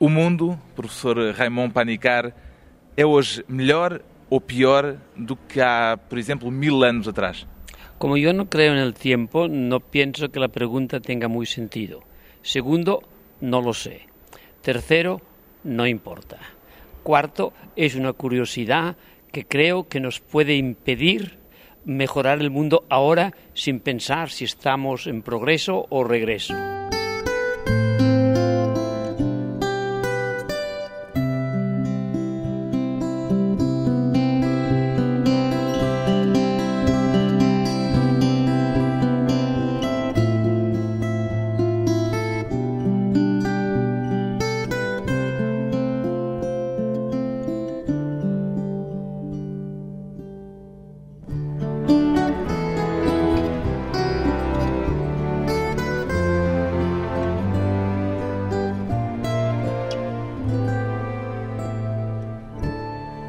O mundo, professor Raymond Panicar, é hoje melhor ou peor do que há, por exemplo, mil anos atrás? Como yo no creo en el tiempo, no pienso que la pregunta tenga muy sentido. Segundo, no lo sé. Tercero, no importa. Cuarto, es una curiosidad que creo que nos puede impedir mejorar el mundo ahora sin pensar si estamos en progreso o regreso.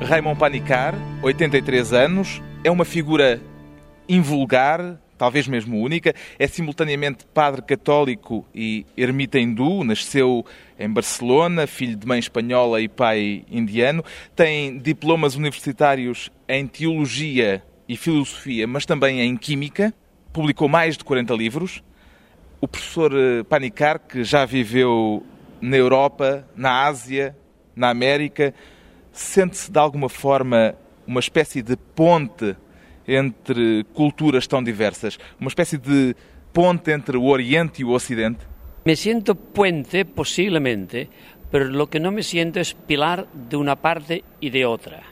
Raymond Panicar, 83 anos, é uma figura invulgar, talvez mesmo única. É simultaneamente padre católico e ermita hindu. Nasceu em Barcelona, filho de mãe espanhola e pai indiano. Tem diplomas universitários em teologia e filosofia, mas também em química. Publicou mais de 40 livros. O professor eh, Panicar, que já viveu na Europa, na Ásia, na América, Sente-se de alguma forma uma espécie de ponte entre culturas tão diversas? Uma espécie de ponte entre o Oriente y el Occidente? Me siento puente posiblemente, pero lo que no me siento es pilar de una parte y de otra.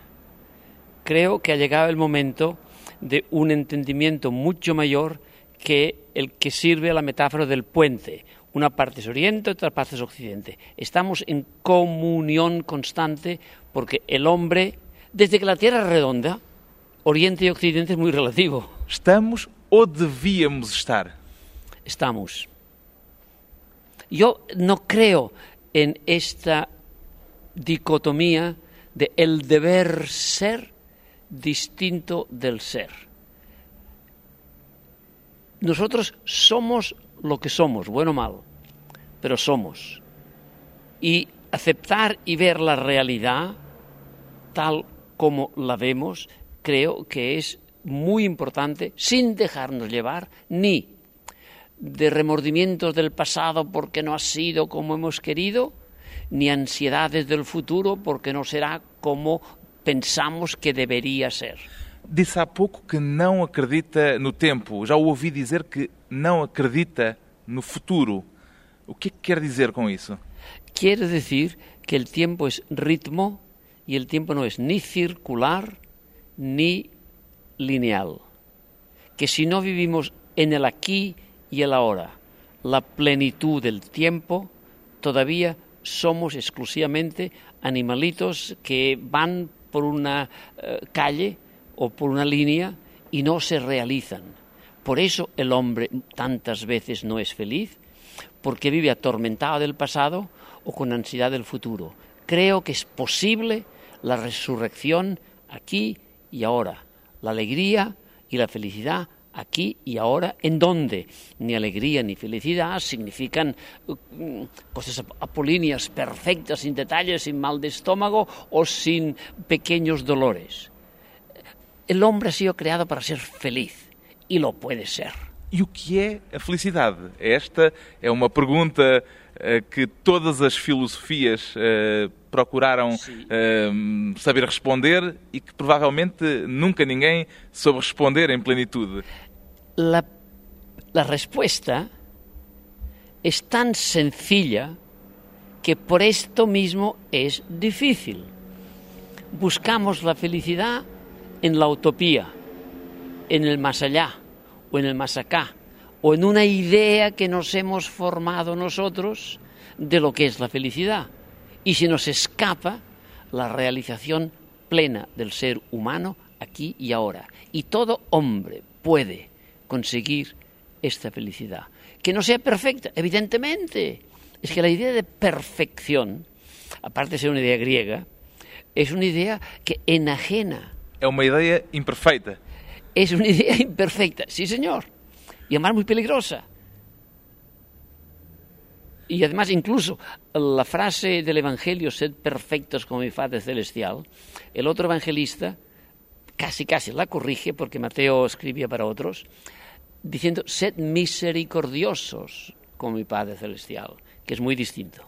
Creo que ha llegado el momento de un entendimiento mucho mayor que el que sirve a la metáfora del puente. Una parte es Oriente, otra parte es Occidente. Estamos en comunión constante porque el hombre, desde que la Tierra es redonda, Oriente y Occidente es muy relativo. ¿Estamos o debíamos estar? Estamos. Yo no creo en esta dicotomía de el deber ser distinto del ser. Nosotros somos lo que somos, bueno o malo, pero somos. Y aceptar y ver la realidad tal como la vemos, creo que es muy importante, sin dejarnos llevar ni de remordimientos del pasado porque no ha sido como hemos querido, ni ansiedades del futuro porque no será como pensamos que debería ser. Disse há pouco que não acredita no tempo. Já ouvi dizer que não acredita no futuro. O que, quer dizer com isso? Quiere decir que el tiempo es ritmo y el tiempo no es ni circular ni lineal. Que si no vivimos en el aquí y el ahora, la plenitud del tiempo, todavía somos exclusivamente animalitos que van por una eh, calle o por una línea y no se realizan. Por eso el hombre tantas veces no es feliz, porque vive atormentado del pasado o con ansiedad del futuro. Creo que es posible la resurrección aquí y ahora, la alegría y la felicidad aquí y ahora, en donde ni alegría ni felicidad significan mm, cosas apolíneas perfectas, sin detalles, sin mal de estómago o sin pequeños dolores. El hombre ha sido creado para ser feliz e lo puede ser. E o que é a felicidade? Esta é uma pergunta uh, que todas as filosofias uh, procuraram uh, saber responder e que provavelmente nunca ninguém soube responder em plenitude. La, la respuesta es tan sencilla que por esto mismo es difícil. Buscamos la felicidad en la utopía, en el más allá o en el más acá, o en una idea que nos hemos formado nosotros de lo que es la felicidad. Y se nos escapa la realización plena del ser humano aquí y ahora. Y todo hombre puede conseguir esta felicidad. Que no sea perfecta, evidentemente. Es que la idea de perfección, aparte de ser una idea griega, es una idea que enajena É uma ideia imperfeita. Es una idea imperfecta, sí señor, y además muy peligrosa. Y además, incluso la frase del Evangelio, sed perfectos como mi Padre Celestial, el otro evangelista casi casi la corrige, porque Mateo escribía para otros, diciendo, sed misericordiosos como mi Padre Celestial, que es muy distinto.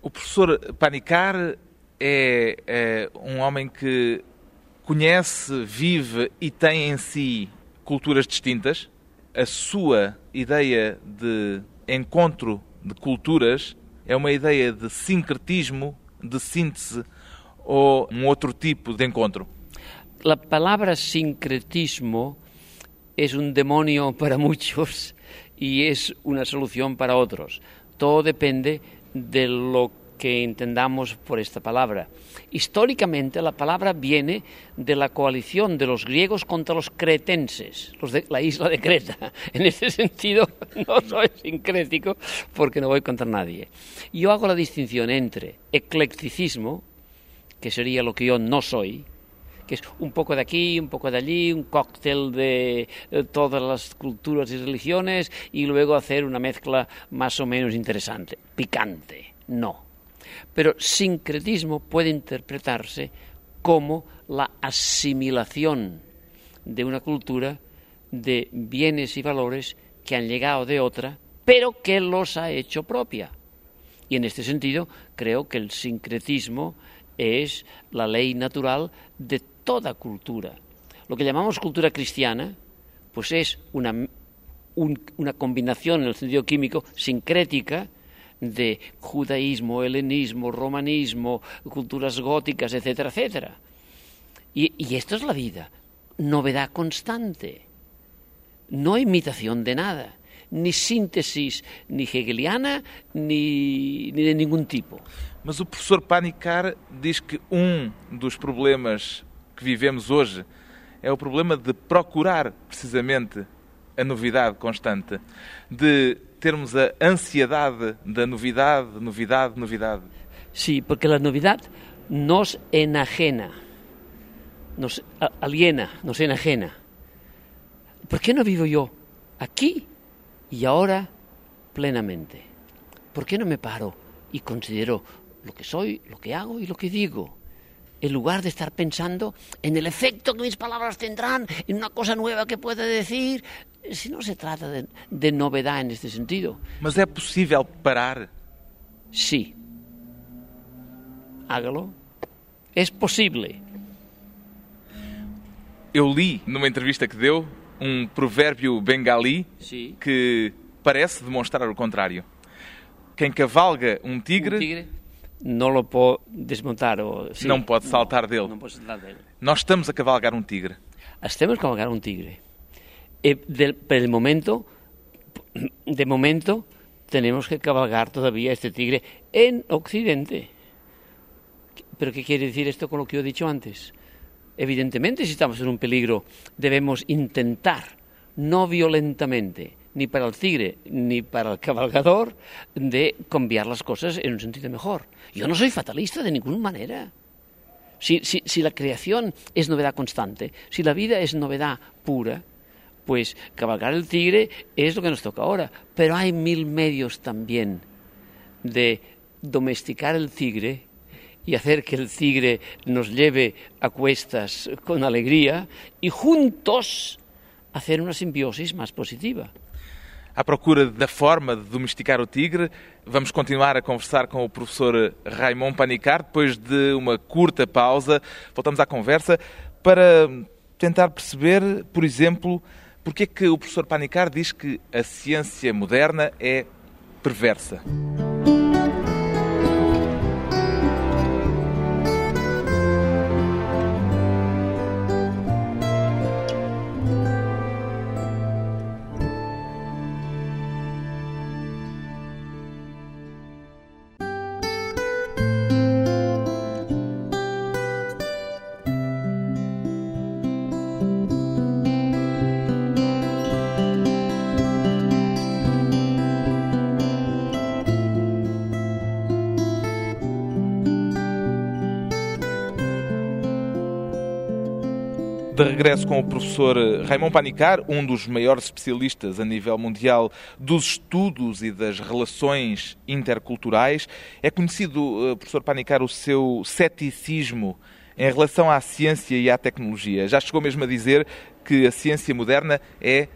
O professor Panicar é, é um homem que conhece, vive e tem em si culturas distintas. A sua ideia de encontro de culturas é uma ideia de sincretismo, de síntese ou um outro tipo de encontro? La palabra sincretismo es un demonio para muchos y es una solución para otros. Todo depende de lo que entendamos por esta palabra. Históricamente la palabra viene de la coalición de los griegos contra los cretenses, los de la isla de Creta. En ese sentido no soy sincrético porque no voy contra nadie. Yo hago la distinción entre eclecticismo, que sería lo que yo no soy, que es un poco de aquí, un poco de allí, un cóctel de eh, todas las culturas y religiones y luego hacer una mezcla más o menos interesante, picante, no. Pero sincretismo puede interpretarse como la asimilación de una cultura de bienes y valores que han llegado de otra, pero que los ha hecho propia. Y en este sentido, creo que el sincretismo es la ley natural de toda cultura. Lo que llamamos cultura cristiana, pues es una, una combinación en el sentido químico sincrética de judaísmo, helenismo, romanismo, culturas góticas, etcétera, etcétera. Y, y esto es la vida, novedad constante, no imitación de nada ni síntesis ni hegeliana ni, ni de ningún tipo. Mas o professor Panicar diz que um dos problemas que vivemos hoje é o problema de procurar precisamente a novidade constante, de termos a ansiedade da novidade, novidade, novidade. Sí, porque a novidade nos enajena, nos aliena, nos enajena. ¿Por qué no vivo yo aquí y ahora plenamente? ¿Por qué no me paro y considero lo que soy, lo que hago y lo que digo? En lugar de estar pensando en el efecto que mis palabras tendrán, en una cosa nueva que pueda decir, si no se trata de, de novedad en este sentido. Mas é possível parar? Sí. Hágalo. É possível. Eu li numa entrevista que deu um provérbio bengali sí. que parece demonstrar o contrário. Quem cavalga um tigre, um tigre não lo pode desmontar. Ou, sim, não pode saltar dele. Não pode saltar dele. Nós estamos a cavalgar um tigre. Estamos a cavalgar um tigre. E el momento, de momento, tenemos que cabalgar todavía este tigre en Occidente. ¿Pero qué quiere decir esto con lo que yo he dicho antes? Evidentemente, si estamos en un peligro, debemos intentar, no violentamente, ni para el tigre ni para el cabalgador de cambiar las cosas en un sentido mejor. Yo no soy fatalista de ninguna manera. Si, si, si la creación es novedad constante, si la vida es novedad pura, pues cabalgar el tigre es lo que nos toca ahora. Pero hay mil medios también de domesticar el tigre y hacer que el tigre nos lleve a cuestas con alegría y juntos hacer una simbiosis más positiva. À procura da forma de domesticar o tigre. Vamos continuar a conversar com o professor Raymond Panicar. Depois de uma curta pausa, voltamos à conversa para tentar perceber, por exemplo, porque é que o professor Panicar diz que a ciência moderna é perversa. Regresso com o professor Raymond Panicar, um dos maiores especialistas a nível mundial dos estudos e das relações interculturais. É conhecido, eh, professor Panicar, o seu ceticismo em relação à ciência e à tecnologia. Já chegou mesmo a dizer que a ciência moderna é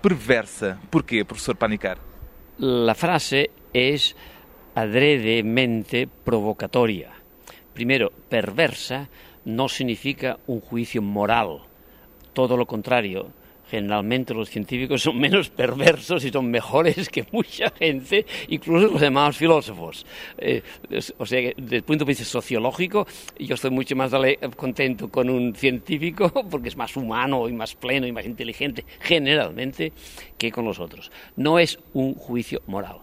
perversa. Porquê, professor Panicar? La frase es adredemente provocatoria. Primero, perversa no significa un juicio moral, todo lo contrario. Generalmente los científicos son menos perversos y son mejores que mucha gente, incluso los demás filósofos. Eh, o sea, desde el punto de vista sociológico, yo estoy mucho más contento con un científico porque es más humano y más pleno y más inteligente, generalmente, que con los otros. No es un juicio moral.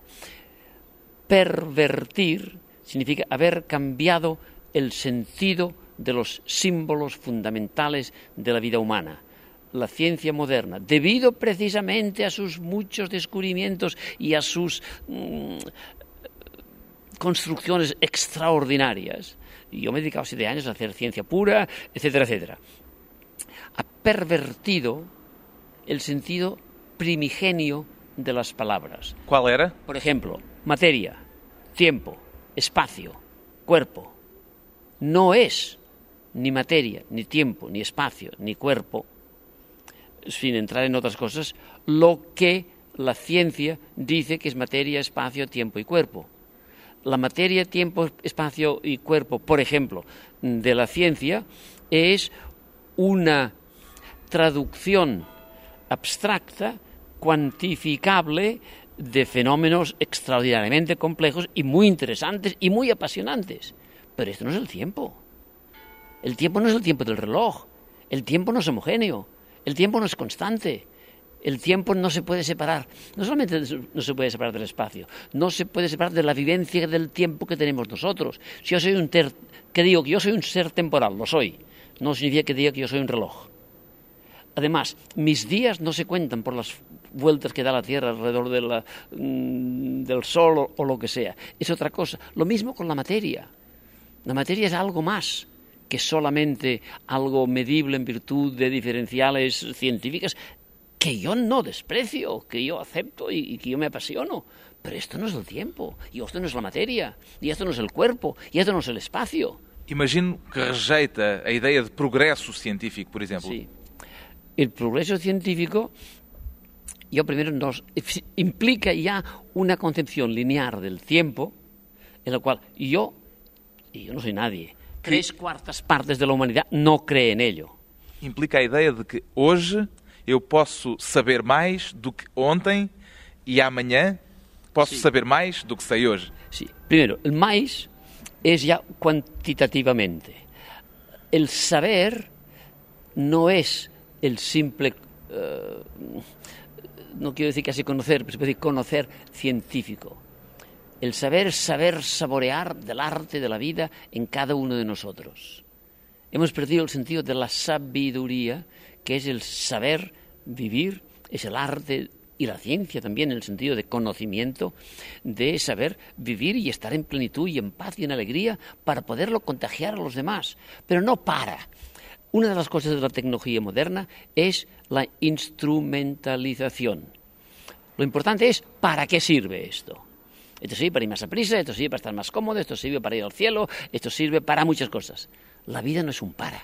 Pervertir significa haber cambiado el sentido de los símbolos fundamentales de la vida humana la ciencia moderna, debido precisamente a sus muchos descubrimientos y a sus mmm, construcciones extraordinarias, y yo me he dedicado siete años a hacer ciencia pura, etcétera, etcétera, ha pervertido el sentido primigenio de las palabras. ¿Cuál era? Por ejemplo, materia, tiempo, espacio, cuerpo. No es ni materia, ni tiempo, ni espacio, ni cuerpo sin entrar en otras cosas, lo que la ciencia dice que es materia, espacio, tiempo y cuerpo. La materia, tiempo, espacio y cuerpo, por ejemplo, de la ciencia es una traducción abstracta, cuantificable, de fenómenos extraordinariamente complejos y muy interesantes y muy apasionantes. Pero esto no es el tiempo. El tiempo no es el tiempo del reloj. El tiempo no es homogéneo. El tiempo no es constante. El tiempo no se puede separar. No solamente no se puede separar del espacio, no se puede separar de la vivencia del tiempo que tenemos nosotros. Si yo soy un ter, que digo que yo soy un ser temporal, lo soy, no significa que diga que yo soy un reloj. Además, mis días no se cuentan por las vueltas que da la Tierra alrededor mm, del Sol o lo que sea. Es otra cosa. Lo mismo con la materia. La materia es algo más que solamente algo medible en virtud de diferenciales científicas que yo no desprecio, que yo acepto y, y, que yo me apasiono. Pero esto no es el tiempo, y esto no es la materia, y esto no es el cuerpo, y esto no es el espacio. Imagino que rejeita a idea de progreso científico, por ejemplo. Sí. El progreso científico, yo primero nos implica ya una concepción lineal del tiempo, en la cual yo, y yo no soy nadie, tres quartas partes da humanidade não crê nele. Implica a ideia de que hoje eu posso saber mais do que ontem e amanhã posso saber mais do que sei hoje. Sí. Primeiro, o mais é já quantitativamente. El saber não é el simple, uh, no quiero decir casi conocer, pero se puede decir conocer científico El saber saber saborear del arte de la vida en cada uno de nosotros. Hemos perdido el sentido de la sabiduría, que es el saber vivir, es el arte y la ciencia también, en el sentido de conocimiento, de saber vivir y estar en plenitud y en paz y en alegría para poderlo contagiar a los demás. Pero no para. Una de las cosas de la tecnología moderna es la instrumentalización. Lo importante es para qué sirve esto. Esto sirve para ir más a prisa, esto sirve para estar más cómodo, esto sirve para ir al cielo, esto sirve para muchas cosas. La vida no es un para.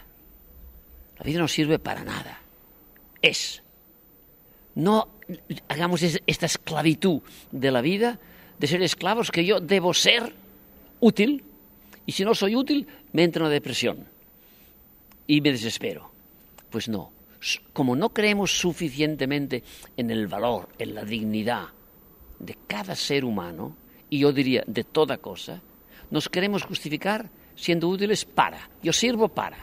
La vida no sirve para nada. Es. No hagamos esta esclavitud de la vida, de ser esclavos, que yo debo ser útil, y si no soy útil, me entra una depresión y me desespero. Pues no. Como no creemos suficientemente en el valor, en la dignidad de cada ser humano, y yo diría de toda cosa, nos queremos justificar siendo útiles para. Yo sirvo para.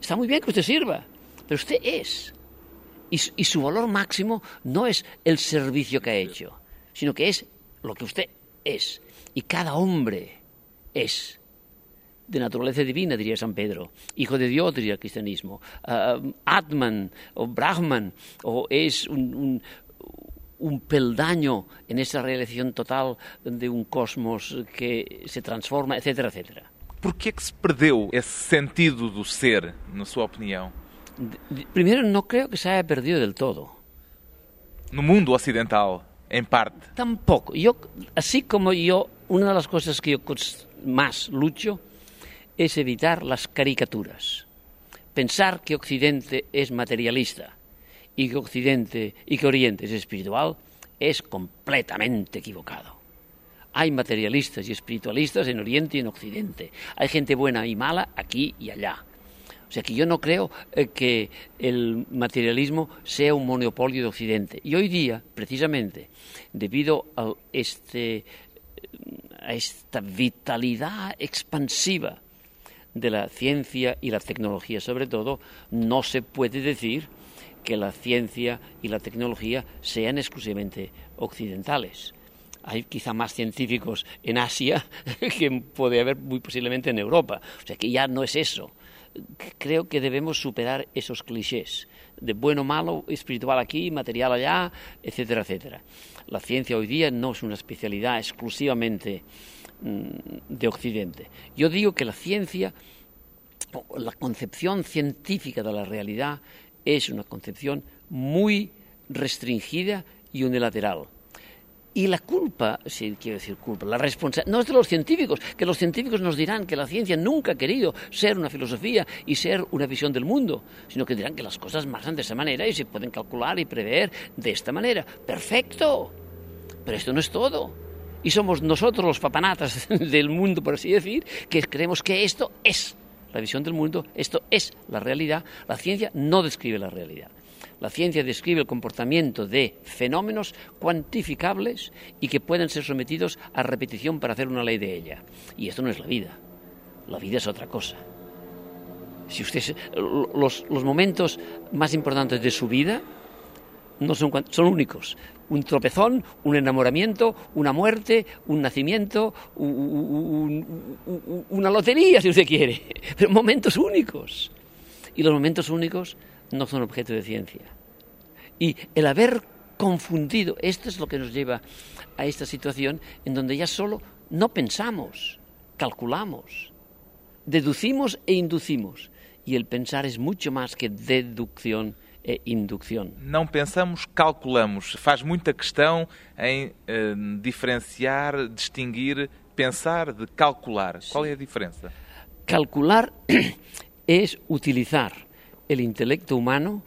Está muy bien que usted sirva, pero usted es. Y, y su valor máximo no es el servicio que ha hecho, sino que es lo que usted es. Y cada hombre es de naturaleza divina, diría San Pedro, hijo de Dios, diría el cristianismo, uh, Atman o Brahman, o es un, un, un peldaño en esa realización total de um cosmos que se transforma, etc, etc. Por que é que se perdeu esse sentido do ser, na sua opinião? Primero, no creo que se haya perdido del todo. No mundo ocidental, en parte. Tampoco. Yo, así como yo, una de las cosas que yo más lucho es evitar las caricaturas. Pensar que Occidente es materialista y que Occidente y que Oriente es espiritual es completamente equivocado. Hay materialistas y espiritualistas en Oriente y en Occidente. Hay gente buena y mala aquí y allá. O sea que yo no creo eh, que el materialismo sea un monopolio de Occidente. Y hoy día, precisamente, debido a, este, a esta vitalidad expansiva de la ciencia y la tecnología sobre todo, no se puede decir que la ciencia y la tecnología sean exclusivamente occidentales. Hay quizá más científicos en Asia que puede haber muy posiblemente en Europa. O sea que ya no es eso creo que debemos superar esos clichés de bueno, malo, espiritual aquí, material allá, etcétera, etcétera. La ciencia hoy día no es una especialidad exclusivamente mm, de Occidente. Yo digo que la ciencia, la concepción científica de la realidad es una concepción muy restringida y unilateral y la culpa, si quiero decir culpa, la responsabilidad, no es de los científicos, que los científicos nos dirán que la ciencia nunca ha querido ser una filosofía y ser una visión del mundo, sino que dirán que las cosas marchan de esa manera y se pueden calcular y prever de esta manera. Perfecto, pero esto no es todo. Y somos nosotros los papanatas del mundo, por así decir, que creemos que esto es la visión del mundo, esto es la realidad. La ciencia no describe la realidad. La ciencia describe el comportamiento de fenómenos cuantificables y que pueden ser sometidos a repetición para hacer una ley de ella. Y esto no es la vida. La vida es otra cosa. Si usted, los, momentos más importantes de su vida no son, son únicos. Un tropezón, un enamoramiento, una muerte, un nacimiento, una lotería, si usted quiere. Pero momentos únicos. Y los momentos únicos no son objeto de ciencia. Y el haber confundido, esto es lo que nos lleva a esta situación en donde ya solo no pensamos, calculamos, deducimos e inducimos. Y el pensar es mucho más que deducción e inducción. Não pensamos, calculamos. Faz muita questão em eh, diferenciar, distinguir pensar de calcular. Qual é a diferença? Calcular es utilizar el intelecto humano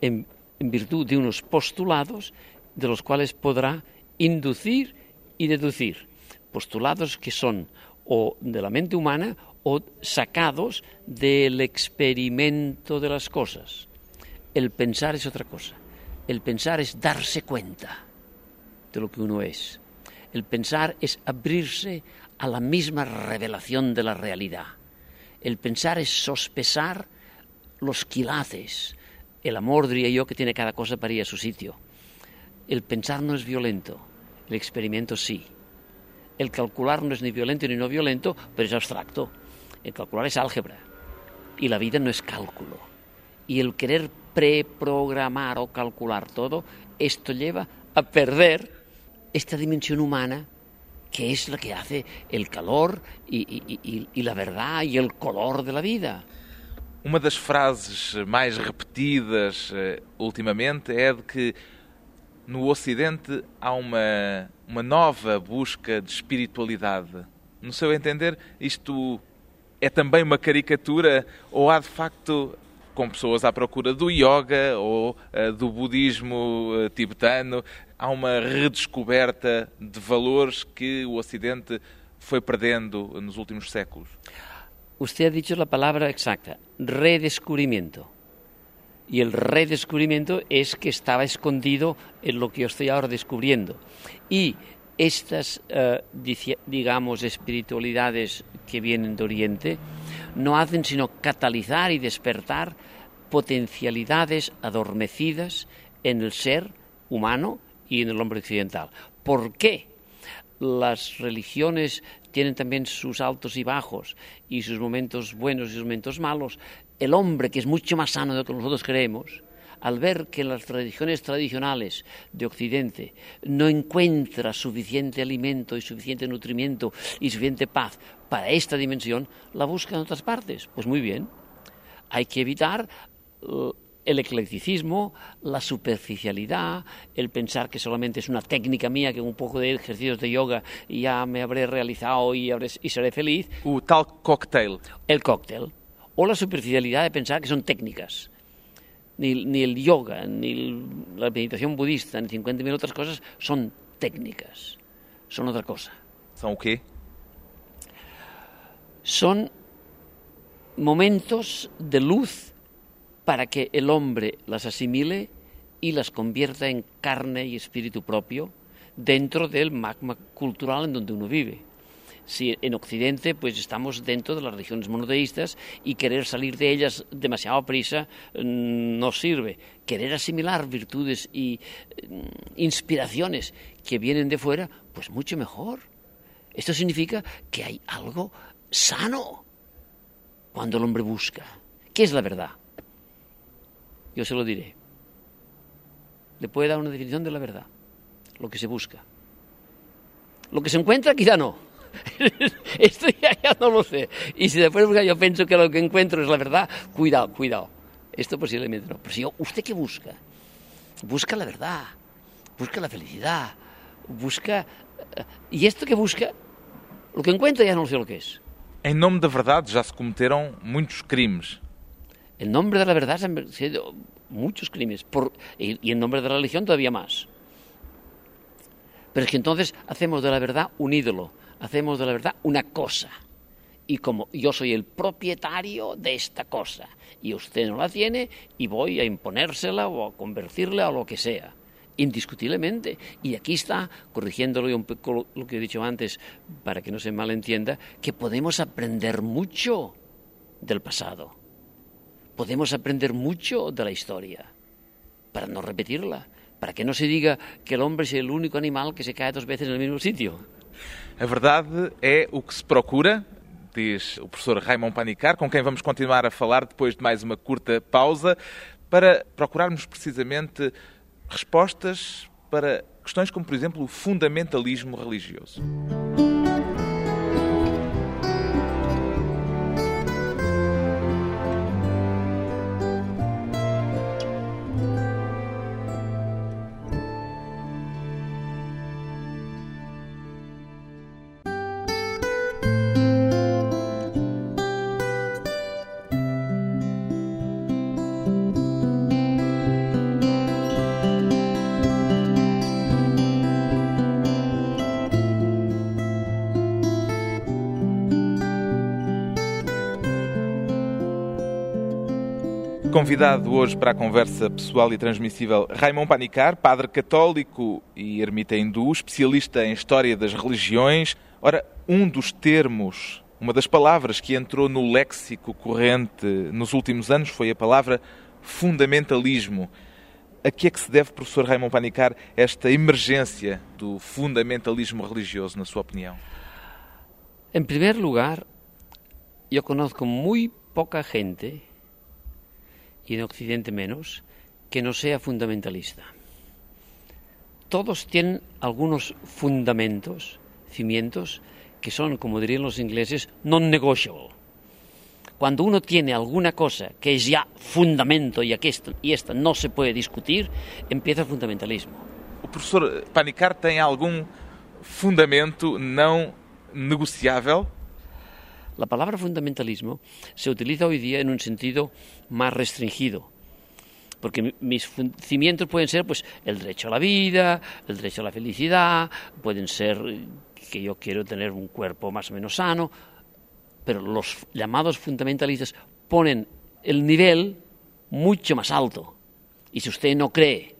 en, virtud de unos postulados de los cuales podrá inducir y deducir. Postulados que son o de la mente humana o sacados del experimento de las cosas. El pensar es otra cosa. El pensar es darse cuenta de lo que uno es. El pensar es abrirse a la misma revelación de la realidad. El pensar es sospesar los quilates, el amor, diría yo, que tiene cada cosa para ir a su sitio. El pensar no es violento, el experimento sí. El calcular no es ni violento ni no violento, pero es abstracto. El calcular es álgebra. Y la vida no es cálculo. Y el querer preprogramar o calcular todo, esto lleva a perder esta dimensión humana que es la que hace el calor y, y la verdad y el color de la vida. Uma das frases mais repetidas uh, ultimamente é de que no Ocidente há uma, uma nova busca de espiritualidade. No seu entender, isto é também uma caricatura ou há de facto, com pessoas à procura do yoga ou uh, do budismo uh, tibetano, há uma redescoberta de valores que o Ocidente foi perdendo nos últimos séculos? usted ha dicho la palabra exacta, redescubrimiento. Y el redescubrimiento es que estaba escondido en lo que yo estoy ahora descubriendo. Y estas, eh, digamos, espiritualidades que vienen de Oriente no hacen sino catalizar y despertar potencialidades adormecidas en el ser humano y en el hombre occidental. ¿Por qué? Las religiones tienen también sus altos y bajos y sus momentos buenos y sus momentos malos, el hombre, que es mucho más sano de lo que nosotros creemos, al ver que las religiones tradicionales de Occidente no encuentra suficiente alimento y suficiente nutrimiento y suficiente paz para esta dimensión, la busca en otras partes. Pues muy bien, hay que evitar el eclecticismo, la superficialidad, el pensar que solamente es una técnica mía, que un poco de ejercicios de yoga y ya me habré realizado y, habré, y seré feliz. O tal cocktail. El cóctel. O la superficialidad de pensar que son técnicas. Ni, ni el yoga, ni la meditación budista, ni 50.000 otras cosas son técnicas. Son otra cosa. ¿Son qué? Son momentos de luz para que el hombre las asimile y las convierta en carne y espíritu propio dentro del magma cultural en donde uno vive. Si en Occidente pues estamos dentro de las religiones monoteístas y querer salir de ellas demasiado prisa mm, no sirve. Querer asimilar virtudes y mm, inspiraciones que vienen de fuera, pues mucho mejor. Esto significa que hay algo sano cuando el hombre busca. ¿Qué es la verdad? Yo se lo diré. Le puede dar una definición de la verdad, lo que se busca. Lo que se encuentra, quizá no. Esto ya, no lo sé. Y si después yo pienso que lo que encuentro es la verdad, cuidado, cuidado. Esto posiblemente no. Pero si yo, ¿usted qué busca? Busca la verdad, busca la felicidad, busca... Eh, y esto que busca, lo que encuentra ya no sé lo que es. Em nome da verdade já se cometeram muitos crimes. En nombre de la verdad se han sido muchos crímenes por, y en nombre de la religión todavía más. Pero es que entonces hacemos de la verdad un ídolo, hacemos de la verdad una cosa. Y como yo soy el propietario de esta cosa y usted no la tiene y voy a imponérsela o a convertirla a lo que sea, indiscutiblemente. Y aquí está, corrigiéndolo un poco lo que he dicho antes, para que no se malentienda, que podemos aprender mucho del pasado podemos aprender mucho de la historia para no repetirla, para que no se diga que el hombre es el único animal que se cae dos veces en el mismo sitio. A verdade é o que se procura, diz o professor Raymond Panicar, com quem vamos continuar a falar depois de mais uma curta pausa, para procurarmos precisamente respostas para questões como, por exemplo, o fundamentalismo religioso. Convidado hoje para a conversa pessoal e transmissível, Raymond Panicar, padre católico e ermita hindu, especialista em história das religiões. Ora, um dos termos, uma das palavras que entrou no léxico corrente nos últimos anos foi a palavra fundamentalismo. A que é que se deve, professor Raymond Panicar, esta emergência do fundamentalismo religioso, na sua opinião? Em primeiro lugar, eu conozco muito pouca gente y en Occidente menos, que no sea fundamentalista. Todos tienen algunos fundamentos, cimientos, que son, como dirían los ingleses, non-negotiable. Cuando uno tiene alguna cosa que es ya fundamento y, aquí esto, y esta no se puede discutir, empieza el fundamentalismo. O professor Panicar tem algum fundamento não negociável La palabra fundamentalismo se utiliza hoy día en un sentido más restringido, porque mis cimientos pueden ser pues el derecho a la vida, el derecho a la felicidad, pueden ser que yo quiero tener un cuerpo más o menos sano, pero los llamados fundamentalistas ponen el nivel mucho más alto. Y si usted no cree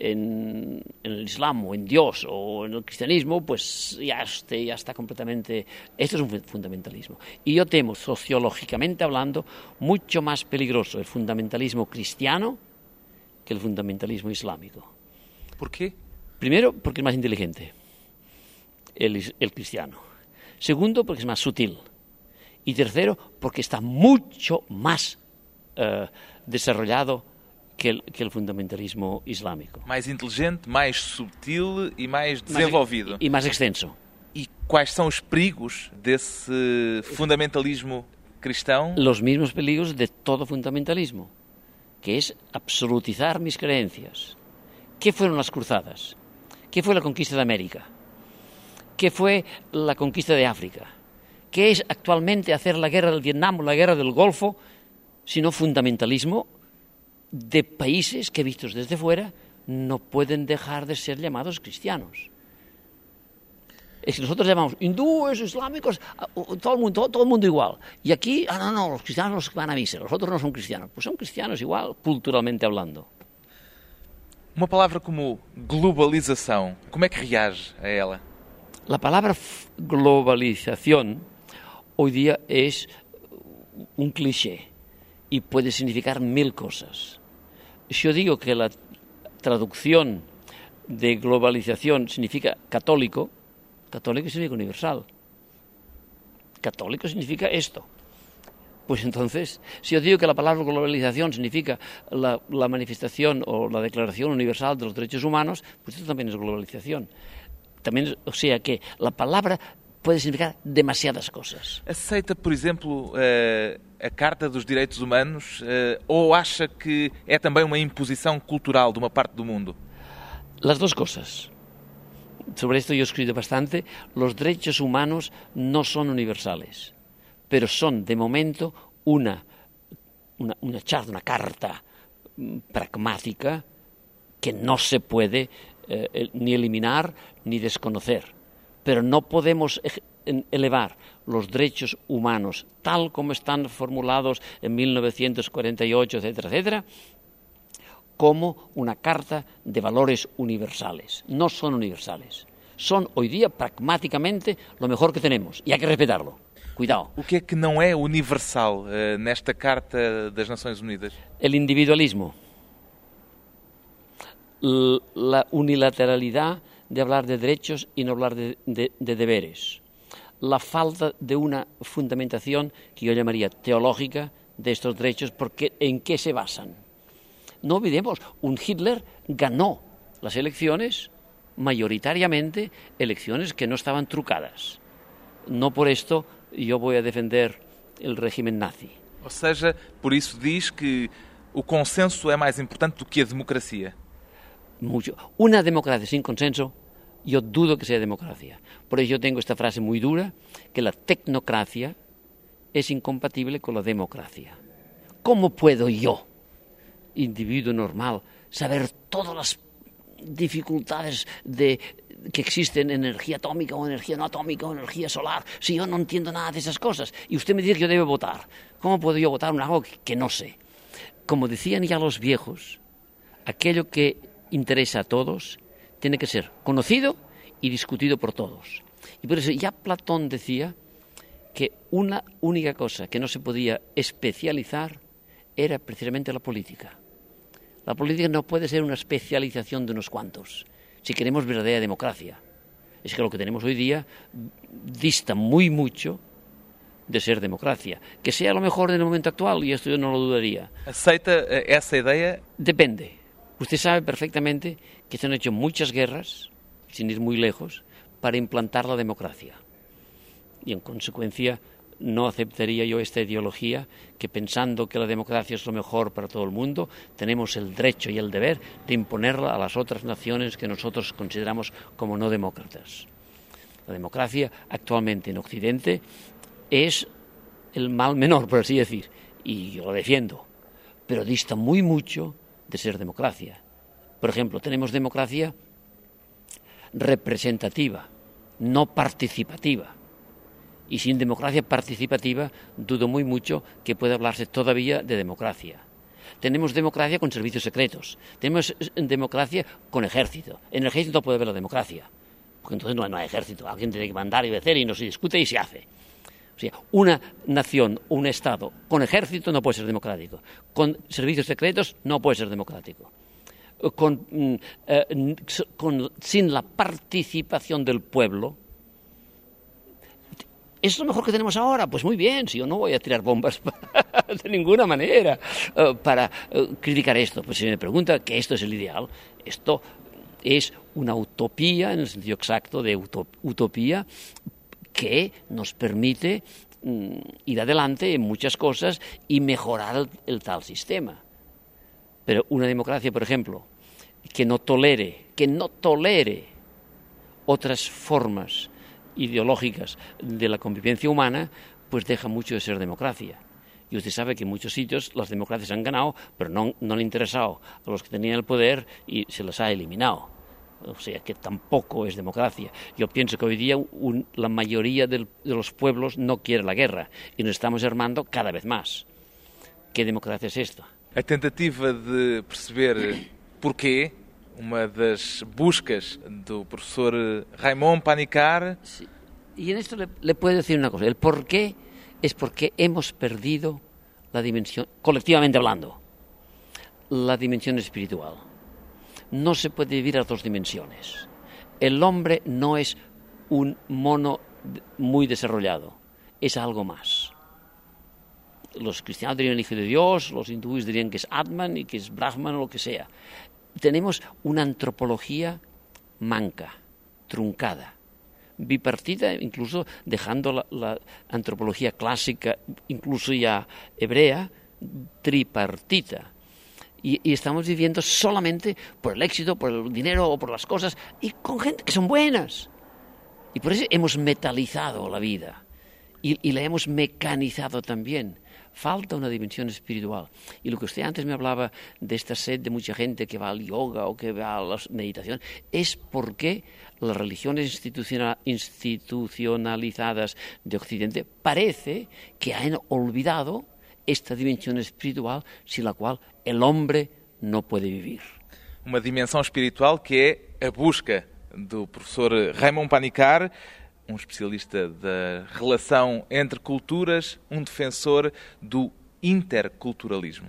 en, el Islam o en Dios o en el cristianismo, pues ya, este, ya está completamente... Esto es un fundamentalismo. Y yo temo, sociológicamente hablando, mucho más peligroso el fundamentalismo cristiano que el fundamentalismo islámico. ¿Por qué? Primero, porque es más inteligente el, el cristiano. Segundo, porque es más sutil. Y tercero, porque está mucho más uh, desarrollado que que el fundamentalismo islámico. Mais inteligente, mais subtil e mais desenvolvido. Mais, e, mais extenso. E quais são os perigos desse fundamentalismo cristão? Os mesmos perigos de todo fundamentalismo. que es absolutizar mis creencias. ¿Qué fueron las cruzadas? ¿Qué fue la conquista de América? ¿Qué fue la conquista de África? ¿Qué es actualmente hacer la guerra del Vietnam o la guerra del Golfo, sino fundamentalismo de países que, vistos desde fuera, no pueden dejar de ser llamados cristianos? Es que nosotros llamamos hindúes, islámicos, todo el mundo, todo, el mundo igual. Y aquí, ah, no, no, los cristianos van a misa, los otros no son cristianos. Pues son cristianos igual, culturalmente hablando. Uma palavra como globalização, como é que reage a ela? La palabra globalización hoy día es un cliché y puede significar mil cosas. Si yo digo que la traducción de globalización significa católico, católico significa universal. Católico significa esto. Pues entonces, si yo digo que la palabra globalización significa la, la, manifestación o la declaración universal de los derechos humanos, pues esto también es globalización. También, o sea que la palabra puede significar demasiadas cosas. Aceita, por exemplo, eh, a Carta dos Direitos Humanos eh, ou acha que é também uma imposição cultural de uma parte do mundo? Las dos cosas. Sobre yo he escrito bastante. Los derechos humanos no son universales pero son de momento una, una, una charla, una carta mm, pragmática que no se puede eh, ni eliminar ni desconocer. Pero no podemos elevar los derechos humanos tal como están formulados en 1948, etcétera, etcétera, como una carta de valores universales. No son universales. Son hoy día pragmáticamente lo mejor que tenemos y hay que respetarlo. Cuidado. O que é que não é universal uh, nesta Carta das Nações Unidas? O individualismo. La unilateralidad de hablar de derechos y no hablar de, de, de deberes. La falta de una fundamentación que yo llamaría teológica de estos derechos, porque ¿en qué se basan? No olvidemos, un Hitler ganó las elecciones mayoritariamente elecciones que no estaban trucadas. No por esto yo voy a defender el régimen nazi. Ou seja, por isso diz que o consenso é mais importante do que a democracia. Mucho. Una democracia sin consenso, yo dudo que sea democracia. Por eso yo tengo esta frase muy dura, que la tecnocracia es incompatible con la democracia. ¿Cómo puedo yo, individuo normal, saber todas las dificultades de, que existen energía atómica o energía no atómica o energía solar, si yo no entiendo nada de esas cosas y usted me dice que yo debo votar, ¿cómo puedo yo votar un algo que no sé? Como decían ya los viejos, aquello que interesa a todos tiene que ser conocido y discutido por todos. Y por eso ya Platón decía que una única cosa que no se podía especializar era precisamente la política. La política no puede ser una especialización de unos cuantos, si queremos verdadera democracia. Es que lo que tenemos hoy día dista muy mucho de ser democracia. Que sea lo mejor en el momento actual, y esto yo no lo dudaría. ¿Aceita eh, esa idea? Depende. Usted sabe perfectamente que se han hecho muchas guerras, sin ir muy lejos, para implantar la democracia. Y en consecuencia no aceptaría yo esta ideología que pensando que la democracia es lo mejor para todo el mundo, tenemos el derecho y el deber de imponerla a las otras naciones que nosotros consideramos como no demócratas. La democracia actualmente en Occidente es el mal menor, por así decir, y yo lo defiendo, pero dista muy mucho de ser democracia. Por ejemplo, tenemos democracia representativa, no participativa y sin democracia participativa dudo muy mucho que pueda hablarse todavía de democracia. Tenemos democracia con servicios secretos, tenemos democracia con ejército. En el ejército puede haber la democracia, porque entonces no, hay ejército, alguien tiene que mandar y hacer y no se discute y se hace. O sea, una nación, un Estado con ejército no puede ser democrático, con servicios secretos no puede ser democrático. Mm, eh, sin la participación del pueblo, ¿Es lo mejor que tenemos ahora? Pues muy bien, si yo no voy a tirar bombas de ninguna manera eh, para eh, criticar esto. Pues si me pregunta que esto es el ideal, esto es una utopía, en el sentido exacto de utopía, que nos permite mm, ir adelante en muchas cosas y mejorar el, tal sistema. Pero una democracia, por ejemplo, que no tolere, que no tolere otras formas ideológicas de la convivencia humana, pues deja mucho de ser democracia. Y usted sabe que en muchos sitios las democracias han ganado, pero no, no han interesado a los que tenían el poder y se les ha eliminado. O sea que tampoco es democracia. Yo pienso que hoy día un, la mayoría del, de los pueblos no quiere la guerra y nos estamos armando cada vez más. Que democracia es esta? A tentativa de perceber porquê, uma das buscas do professor Raymond Panicar. Sí. Y en esto le, le puedo decir una cosa. El porqué es porque hemos perdido la dimensión, colectivamente hablando, la dimensión espiritual. No se puede vivir a dos dimensiones. El hombre no es un mono muy desarrollado, es algo más. Los cristianos dirían el Hijo de Dios, los hindúes dirían que es Atman y que es Brahman o lo que sea. Tenemos una antropología manca, truncada bipartita, incluso dejando la, antropología clásica, incluso ya hebrea, tripartita. Y, estamos viviendo solamente por el éxito, por el dinero o por las cosas, y con gente que son buenas. Y por eso hemos metalizado la vida y, y la hemos mecanizado también falta una dimensión espiritual. Y lo que usted antes me hablaba de esta sed de mucha gente que va al yoga o que va a la meditación, es porque las religiones institucionalizadas de Occidente parece que han olvidado esta dimensión espiritual sin la cual el hombre no puede vivir. Uma dimensão espiritual que é a busca do professor Raymond Panicar, um especialista da relação entre culturas, um defensor do interculturalismo.